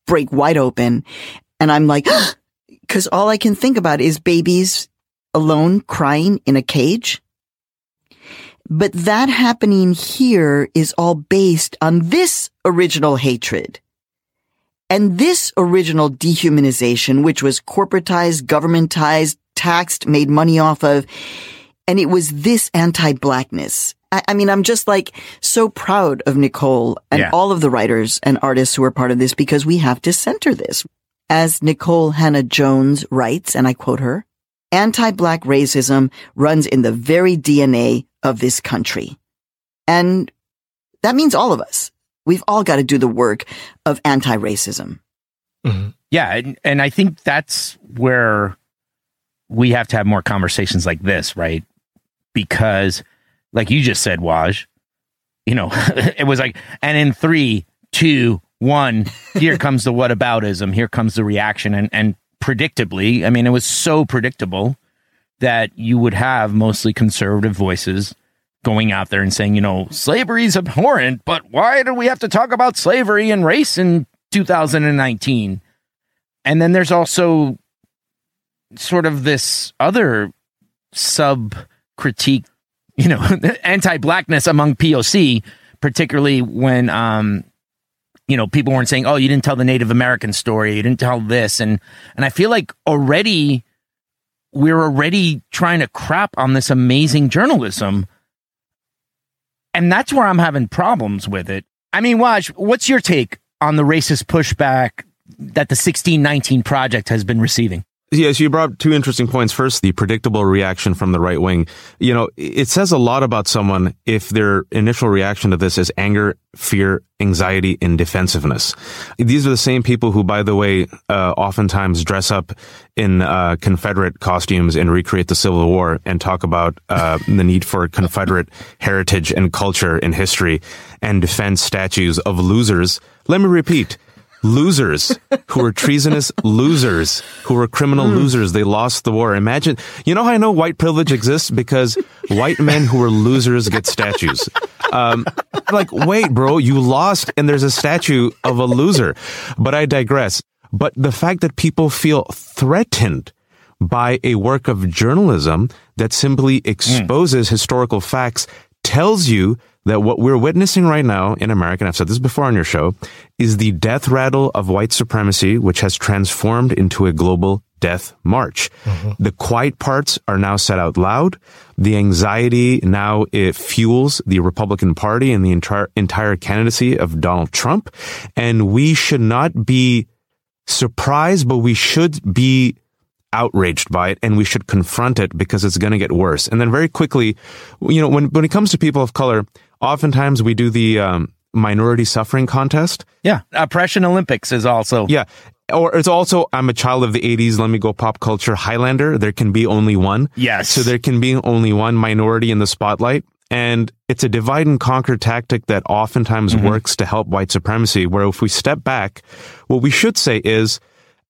break wide open. And I'm like, cause all I can think about is babies alone crying in a cage. But that happening here is all based on this original hatred. And this original dehumanization, which was corporatized, governmentized, taxed, made money off of. And it was this anti-blackness I, I, mean, I'm just like so proud of Nikole and yeah. all of the writers and artists who are part of this because we have to center this. As Nikole Hannah Jones writes, and I quote her, anti-black racism runs in the very DNA of this country. And that means all of us. We've all got to do the work of anti-racism. Mm-hmm. Yeah. And, and I think that's where we have to have more conversations like this, right? Because like you just said, Waj. You know, it was like, and in three, two, one, here comes the whataboutism. Here comes the reaction, and and predictably, I mean, it was so predictable that you would have mostly conservative voices going out there and saying, you know, slavery is abhorrent, but why do we have to talk about slavery and race in 2019? And then there's also sort of this other sub critique you know, anti-blackness among POC, particularly when, um, you know, people weren't saying, "Oh, you didn't tell the Native American story. You didn't tell this," and and I feel like already we're already trying to crap on this amazing journalism, and that's where I'm having problems with it. I mean, Waj, what's your take on the racist pushback that the 1619 project has been receiving? Yes, you brought two interesting points. First, the predictable reaction from the right wing. You know, it says a lot about someone if their initial reaction to this is anger, fear, anxiety, and defensiveness. These are the same people who, by the way, uh, oftentimes dress up in uh, Confederate costumes and recreate the Civil War and talk about uh, the need for Confederate heritage and culture and history and defend statues of losers. Let me repeat losers who were treasonous losers who were criminal mm. losers. They lost the war. Imagine, you know how I know white privilege exists? Because white men who were losers get statues. Um, like, wait, bro, you lost and there's a statue of a loser. But I digress. But the fact that people feel threatened by a work of journalism that simply hmm. exposes mm. historical facts tells you that what we're witnessing right now in America, and I've said this before on your show, is the death rattle of white supremacy, which has transformed into a global death march. Mm-hmm. The quiet parts are now said out loud. The anxiety now it fuels the Republican Party and the entire entire candidacy of Donald Trump. And we should not be surprised, but we should be outraged by it and we should confront it because it's going to get worse. And then very quickly, you know, when, when it comes to people of color, oftentimes we do the um, minority suffering contest. Yeah. Oppression Olympics is also. Yeah. Or it's also, I'm a child of the 80s. Let me go pop culture. Highlander. There can be only one. Yes. So there can be only one minority in the spotlight. And it's a divide and conquer tactic that oftentimes Mm-hmm. works to help white supremacy. Where if we step back, what we should say is,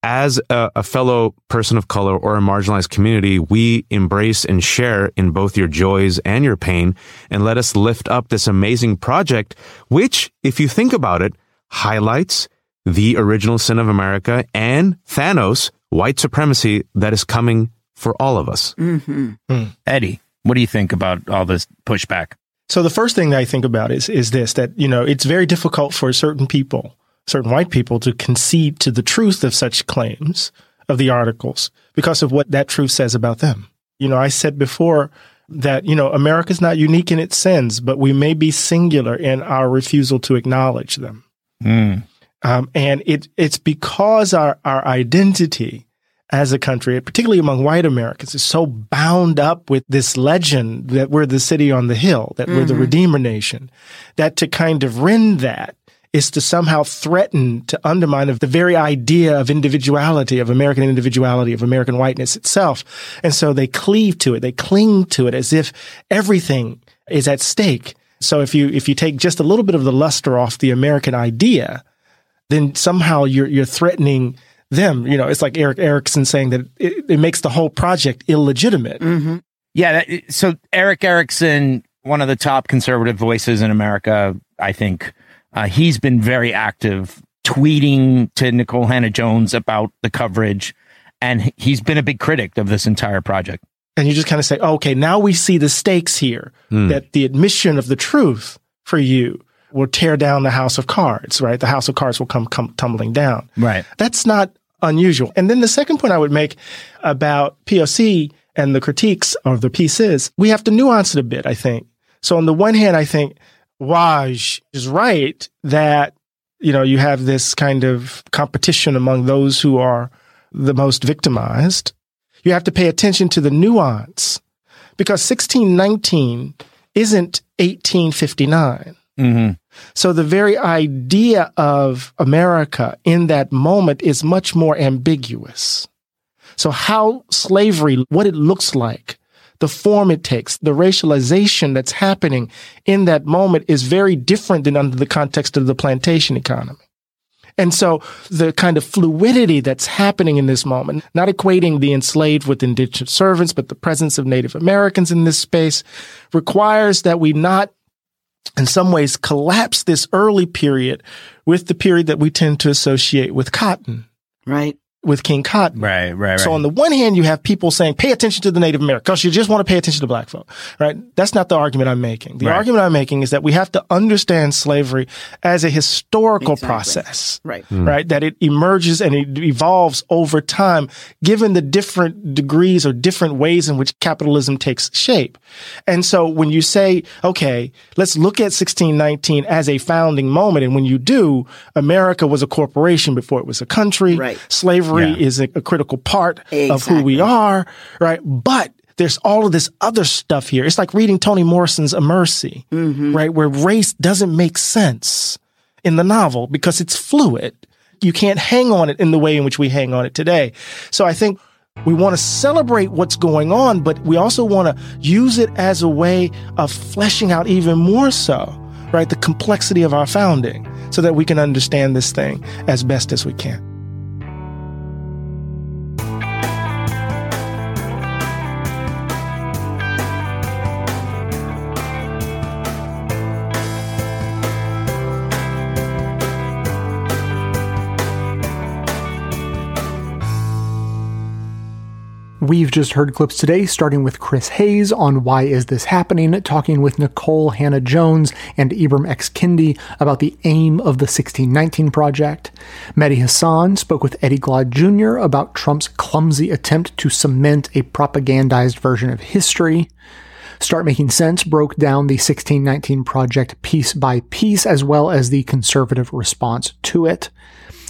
as a, a fellow person of color or a marginalized community, we embrace and share in both your joys and your pain, and let us lift up this amazing project, which, if you think about it, highlights the original sin of America and Thanos, white supremacy that is coming for all of us. Mm-hmm. Eddie, what do you think about all this pushback? So the first thing that I think about is is this that you know it's very difficult for certain people, certain white people, to concede to the truth of such claims of the articles because of what that truth says about them. You know, I said before that you know America's not unique in its sins, but we may be singular in our refusal to acknowledge them. Mm. Um, and it it's because our our identity as a country, particularly among white Americans, is so bound up with this legend that we're the city on the hill, that we're the Mhm. Redeemer Nation, that to kind of rend that is to somehow threaten to undermine the very idea of individuality, of American individuality, of American whiteness itself. And so they cleave to it, they cling to it as if everything is at stake. So if you if you take just a little bit of the luster off the American idea, then somehow you're you're threatening them. You know, it's like Erick Erickson saying that it, it makes the whole project illegitimate. Mm-hmm. Yeah. That, so Erick Erickson, one of the top conservative voices in America, I think, uh, he's been very active tweeting to Nikole Hannah Jones about the coverage. And he's been a big critic of this entire project. And you just kind of say, oh, okay, now we see the stakes here Hmm. that the admission of the truth for you will tear down the house of cards, right? The house of cards will come, come tumbling down. Right. That's not unusual. And then the second point I would make about POC and the critiques of the piece is we have to nuance it a bit, I think. So on the one hand, I think Waj is right that, you know, you have this kind of competition among those who are the most victimized. You have to pay attention to the nuance because 1619 isn't 1859. Mm-hmm. So the very idea of America in that moment is much more ambiguous. So how slavery, what it looks like, the form it takes, the racialization that's happening in that moment is very different than under the context of the plantation economy. And so the kind of fluidity that's happening in this moment, not equating the enslaved with indentured servants, but the presence of Native Americans in this space requires that we not in some ways collapse this early period with the period that we tend to associate with cotton. Right. With King Cotton. Right, right, So on the one hand, you have people saying, pay attention to the Native Americans because you just want to pay attention to black folk, right? That's not the argument I'm making. The Right. argument I'm making is that we have to understand slavery as a historical process. Right. Hmm. Right. That it emerges and it evolves over time, given the different degrees or different ways in which capitalism takes shape. And so when you say, okay, let's look at 1619 as a founding moment. And when you do, America was a corporation before it was a country. Right. Slavery Yeah. is a, a critical part of who we are. Right. But there's all of this other stuff here. It's like reading Toni Morrison's A Mercy, mm-hmm. right? Where race doesn't make sense in the novel because it's fluid. You can't hang on it in the way in which we hang on it today. So I think we want to celebrate what's going on, but we also want to use it as a way of fleshing out even more so, right? The complexity of our founding so that we can understand this thing as best as we can. We've just heard clips today, starting with Chris Hayes on Why Is This Happening, talking with Nikole Hannah Jones and Ibram X. Kendi about the aim of the 1619 Project. Mehdi Hasan spoke with Eddie Glaude Jr. about Trump's clumsy attempt to cement a propagandized version of history. Start Making Sense broke down the 1619 Project piece by piece, as well as the conservative response to it.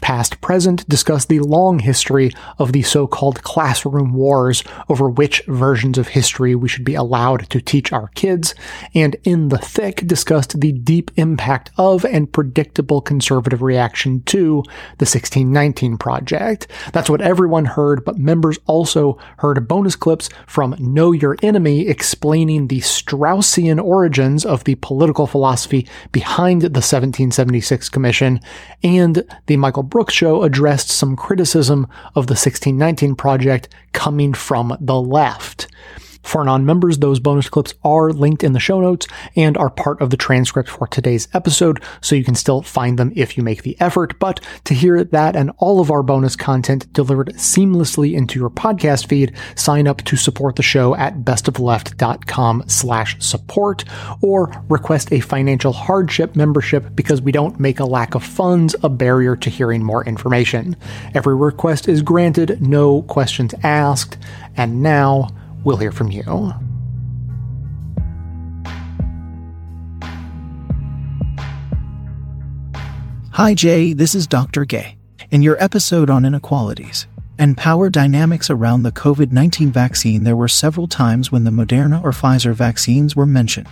Past Present discuss the long history of the so-called classroom wars over which versions of history we should be allowed to teach our kids, and In the Thick discussed the deep impact of and predictable conservative reaction to the 1619 Project. That's what everyone heard, but members also heard bonus clips from Know Your Enemy explaining the Straussian origins of the political philosophy behind the 1776 Commission, and the Michael Brooks show addressed some criticism of the 1619 project coming from the left. For non members, those bonus clips are linked in the show notes and are part of the transcript for today's episode, so you can still find them if you make the effort. But to hear that and all of our bonus content delivered seamlessly into your podcast feed, sign up to support the show at bestofleft.com slash support or request a financial hardship membership because we don't make a lack of funds a barrier to hearing more information. Every request is granted, no questions asked. And now, we'll hear from you. Hi, Jay, this is Dr. Gay. In your episode on inequalities and power dynamics around the COVID 19 vaccine, there were several times when the Moderna or Pfizer vaccines were mentioned.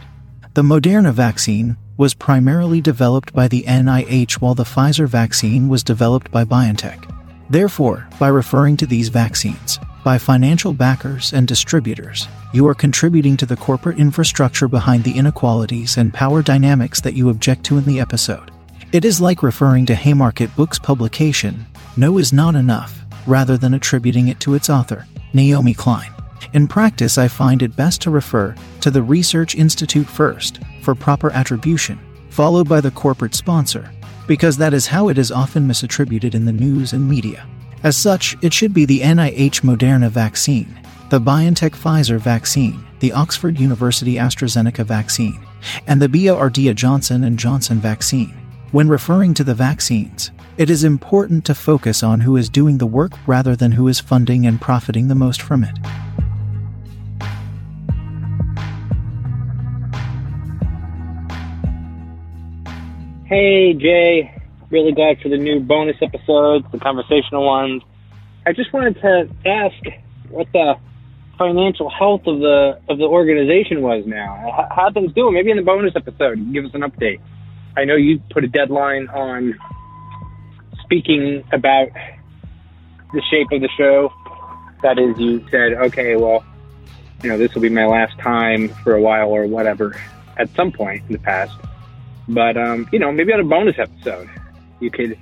The Moderna vaccine was primarily developed by the NIH, while the Pfizer vaccine was developed by BioNTech. Therefore, by referring to these vaccines, by financial backers and distributors, you are contributing to the corporate infrastructure behind the inequalities and power dynamics that you object to in the episode. It is like referring to Haymarket Books publication, No is Not Enough, rather than attributing it to its author, Naomi Klein. In practice, I find it best to refer to the Research Institute first for proper attribution, followed by the corporate sponsor, because that is how it is often misattributed in the news and media. As such, it should be the NIH Moderna vaccine, the BioNTech Pfizer vaccine, the Oxford University AstraZeneca vaccine, and the BioArdia Johnson & Johnson vaccine. When referring to the vaccines, it is important to focus on who is doing the work rather than who is funding and profiting the most from it. Hey, Jay. Really glad for the new bonus episodes, the conversational ones. I just wanted to ask what the financial health of the of the organization was now. How, things doing? Maybe in the bonus episode, give us an update. I know you put a deadline on speaking about the shape of the show. That is, you said, okay, well, you know, this will be my last time for a while or whatever at some point in the past. But, um, you know, maybe on a bonus episode, you could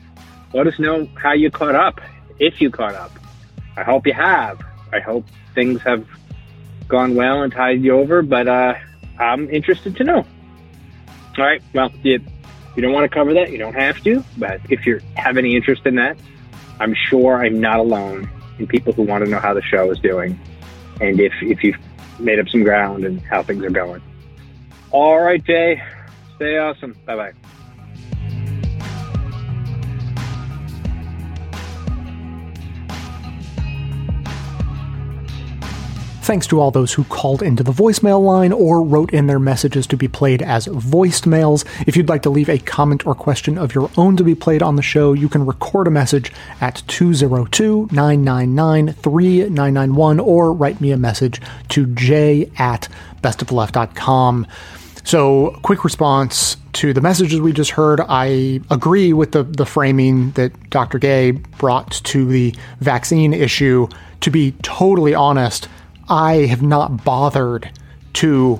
let us know how you caught up, if you caught up. I hope you have. I hope things have gone well and tied you over, but uh, I'm interested to know. All right. Well, you, you don't want to cover that. You don't have to. But if you have any interest in that, I'm sure I'm not alone in people who want to know how the show is doing and if, if you've made up some ground and how things are going. All right, Jay. Stay awesome. Bye bye. Thanks to all those who called into the voicemail line or wrote in their messages to be played as voiced mails. If you'd like to leave a comment or question of your own to be played on the show, you can record a message at 202 999 3991 or write me a message to j at bestofleft.com. So, quick response to the messages we just heard. I agree with the, the framing that Dr. Gay brought to the vaccine issue. To be totally honest, I have not bothered to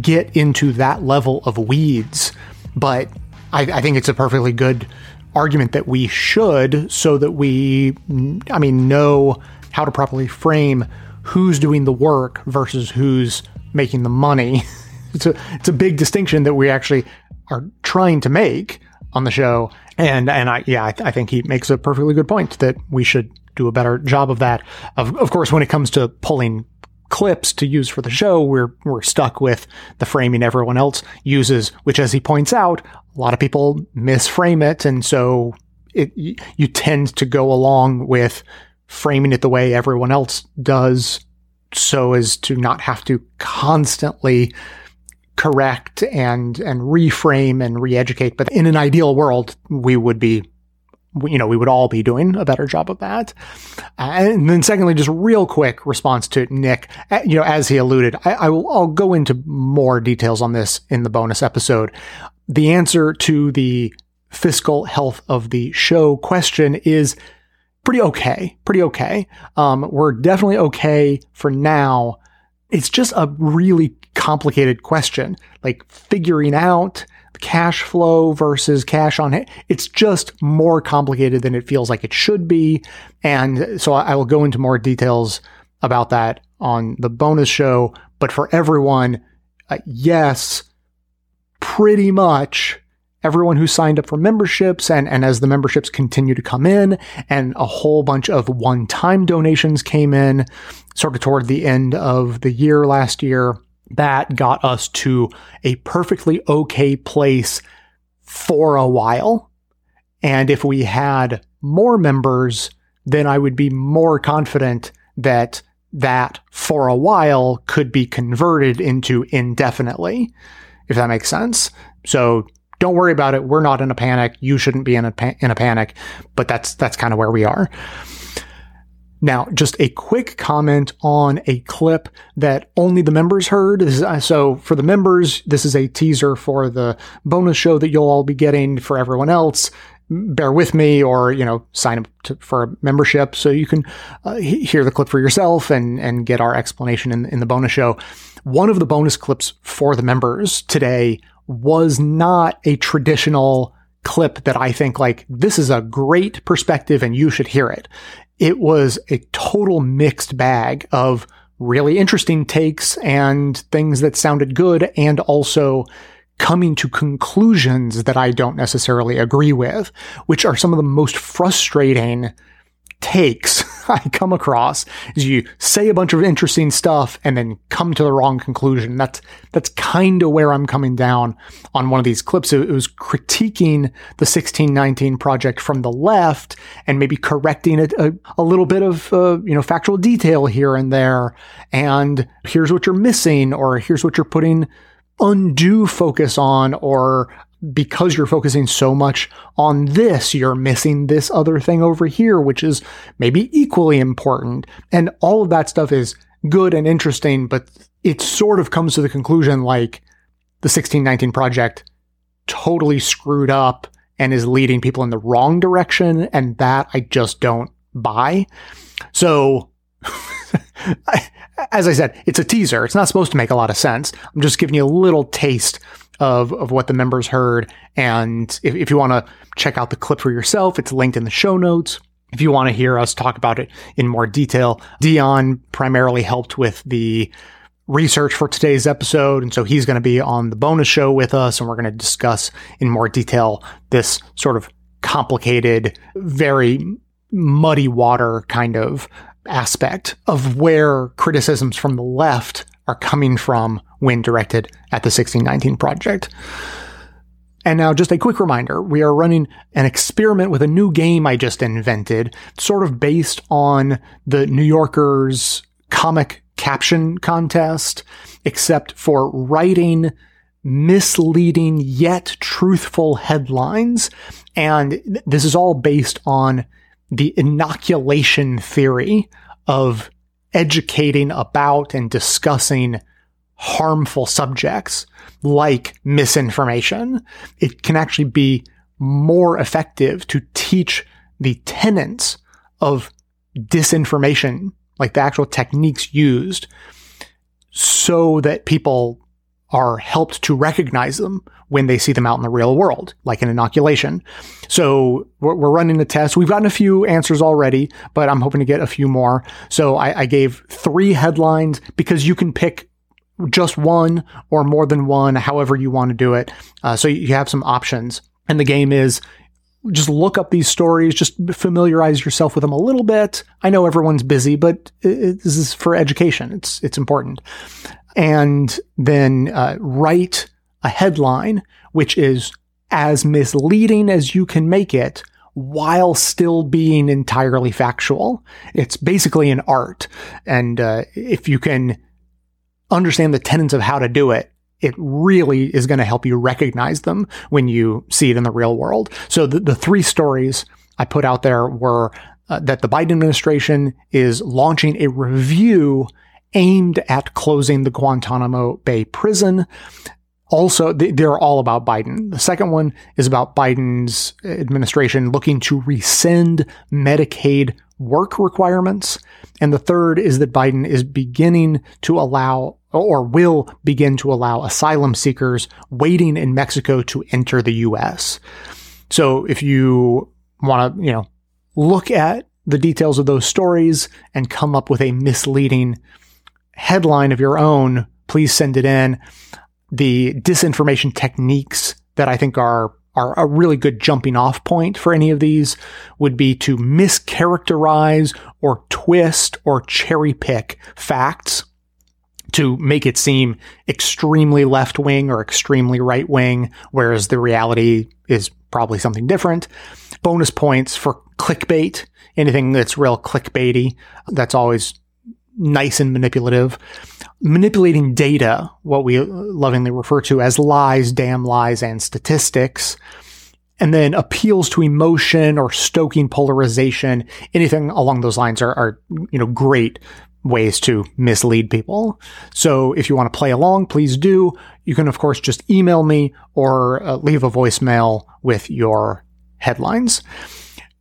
get into that level of weeds, but I, I, think it's a perfectly good argument that we should so that we, I mean, know how to properly frame who's doing the work versus who's making the money. it's a it's a big distinction that we actually are trying to make on the show, and and I yeah I, I think he makes a perfectly good point that we should do a better job of that. Of, of course, when it comes to pulling clips to use for the show, we're we're stuck with the framing everyone else uses, which, as he points out, a lot of people misframe it, and so it you tend to go along with framing it the way everyone else does, so as to not have to constantly correct and and reframe and re-educate. But in an ideal world, we would be you know, we would all be doing a better job of that. Uh, and then secondly, just real quick response to Nick, uh, you know, as he alluded, I, I will, I'll go into more details on this in the bonus episode. The answer to the fiscal health of the show question is pretty okay, pretty okay. Um, we're definitely okay for now. It's just a really complicated question, like figuring out cash flow versus cash on it. It's just more complicated than it feels like it should be. And so I will go into more details about that on the bonus show. But for everyone, uh, yes, pretty much everyone who signed up for memberships and, and as the memberships continue to come in and a whole bunch of one-time donations came in sort of toward the end of the year last year that got us to a perfectly okay place for a while. And if we had more members, then I would be more confident that that for a while could be converted into indefinitely, if that makes sense. So don't worry about it. We're not in a panic. You shouldn't be in a, pa- in a panic, but that's, that's kind of where we are. Now, just a quick comment on a clip that only the members heard. Uh, so for the members, this is a teaser for the bonus show that you'll all be getting for everyone else. Bear with me or, you know, sign up to, for a membership so you can uh, hear the clip for yourself and, and get our explanation in, in the bonus show. One of the bonus clips for the members today was not a traditional clip that I think like this is a great perspective and you should hear it it was a total mixed bag of really interesting takes and things that sounded good and also coming to conclusions that I don't necessarily agree with, which are some of the most frustrating takes I come across is you say a bunch of interesting stuff and then come to the wrong conclusion. That's that's kind of where I'm coming down on one of these clips. It was critiquing the 1619 project from the left and maybe correcting it a, a little bit of uh, you know factual detail here and there. And here's what you're missing, or here's what you're putting undue focus on, or because you're focusing so much on this, you're missing this other thing over here, which is maybe equally important. And all of that stuff is good and interesting, but it sort of comes to the conclusion like the 1619 project totally screwed up and is leading people in the wrong direction. And that I just don't buy. So, as I said, it's a teaser. It's not supposed to make a lot of sense. I'm just giving you a little taste of, of what the members heard. And if, if you want to check out the clip for yourself, it's linked in the show notes. If you want to hear us talk about it in more detail, Dion primarily helped with the research for today's episode. And so he's going to be on the bonus show with us, and we're going to discuss in more detail this sort of complicated, very muddy water kind of aspect of where criticisms from the left are coming from when directed at the 1619 project. And now, just a quick reminder we are running an experiment with a new game I just invented, sort of based on the New Yorker's comic caption contest, except for writing misleading yet truthful headlines. And this is all based on the inoculation theory of educating about and discussing harmful subjects like misinformation. It can actually be more effective to teach the tenets of disinformation, like the actual techniques used, so that people are helped to recognize them when they see them out in the real world, like an inoculation. So we're, we're running a test. We've gotten a few answers already, but I'm hoping to get a few more. So I, I gave three headlines because you can pick just one or more than one, however you want to do it. Uh, so you have some options. And the game is just look up these stories, just familiarize yourself with them a little bit. I know everyone's busy, but it, this is for education. It's, it's important. And then uh, write a headline, which is as misleading as you can make it while still being entirely factual. It's basically an art. And uh, if you can understand the tenets of how to do it, it really is going to help you recognize them when you see it in the real world. So the, the three stories I put out there were uh, that the Biden administration is launching a review aimed at closing the Guantanamo Bay prison. Also, they're all about Biden. The second one is about Biden's administration looking to rescind Medicaid work requirements. And the third is that Biden is beginning to allow or will begin to allow asylum seekers waiting in Mexico to enter the US. So if you want to, you know, look at the details of those stories and come up with a misleading headline of your own, please send it in. The disinformation techniques that I think are are a really good jumping off point for any of these would be to mischaracterize or twist or cherry pick facts to make it seem extremely left wing or extremely right wing, whereas the reality is probably something different. Bonus points for clickbait, anything that's real clickbaity. That's always nice and manipulative. Manipulating data, what we lovingly refer to as lies, damn lies, and statistics. And then appeals to emotion or stoking polarization, anything along those lines are, are you know, great ways to mislead people. So if you want to play along, please do. You can, of course, just email me or uh, leave a voicemail with your headlines.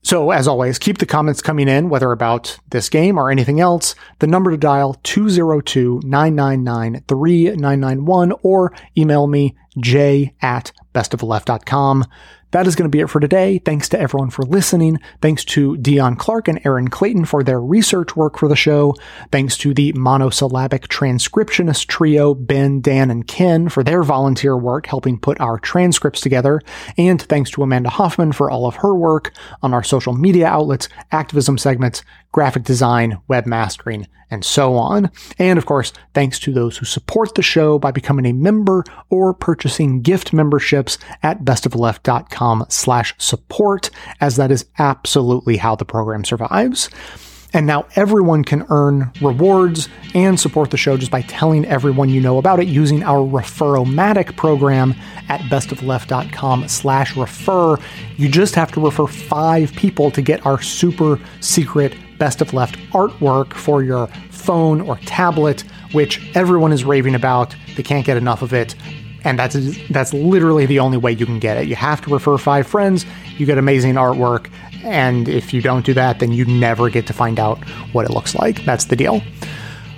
So as always, keep the comments coming in, whether about this game or anything else. The number to dial 202-999-3991 or email me j at bestoftheleft.com. That is going to be it for today. Thanks to everyone for listening. Thanks to Dion Clark and Aaron Clayton for their research work for the show. Thanks to the monosyllabic transcriptionist trio, Ben, Dan, and Ken for their volunteer work helping put our transcripts together. And thanks to Amanda Hoffman for all of her work on our social media outlets, activism segments, graphic design, web mastering, and so on. And of course, thanks to those who support the show by becoming a member or purchasing gift memberships at bestoftheleft.com slash support, as that is absolutely how the program survives. And now everyone can earn rewards and support the show just by telling everyone you know about it using our Referomatic program at bestofleft.com slash refer. You just have to refer five people to get our super secret Best of Left artwork for your phone or tablet, which everyone is raving about. They can't get enough of it. And that's that's literally the only way you can get it. You have to refer five friends. You get amazing artwork, and if you don't do that, then you never get to find out what it looks like. That's the deal.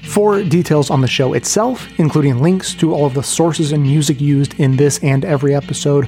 For details on the show itself, including links to all of the sources and music used in this and every episode,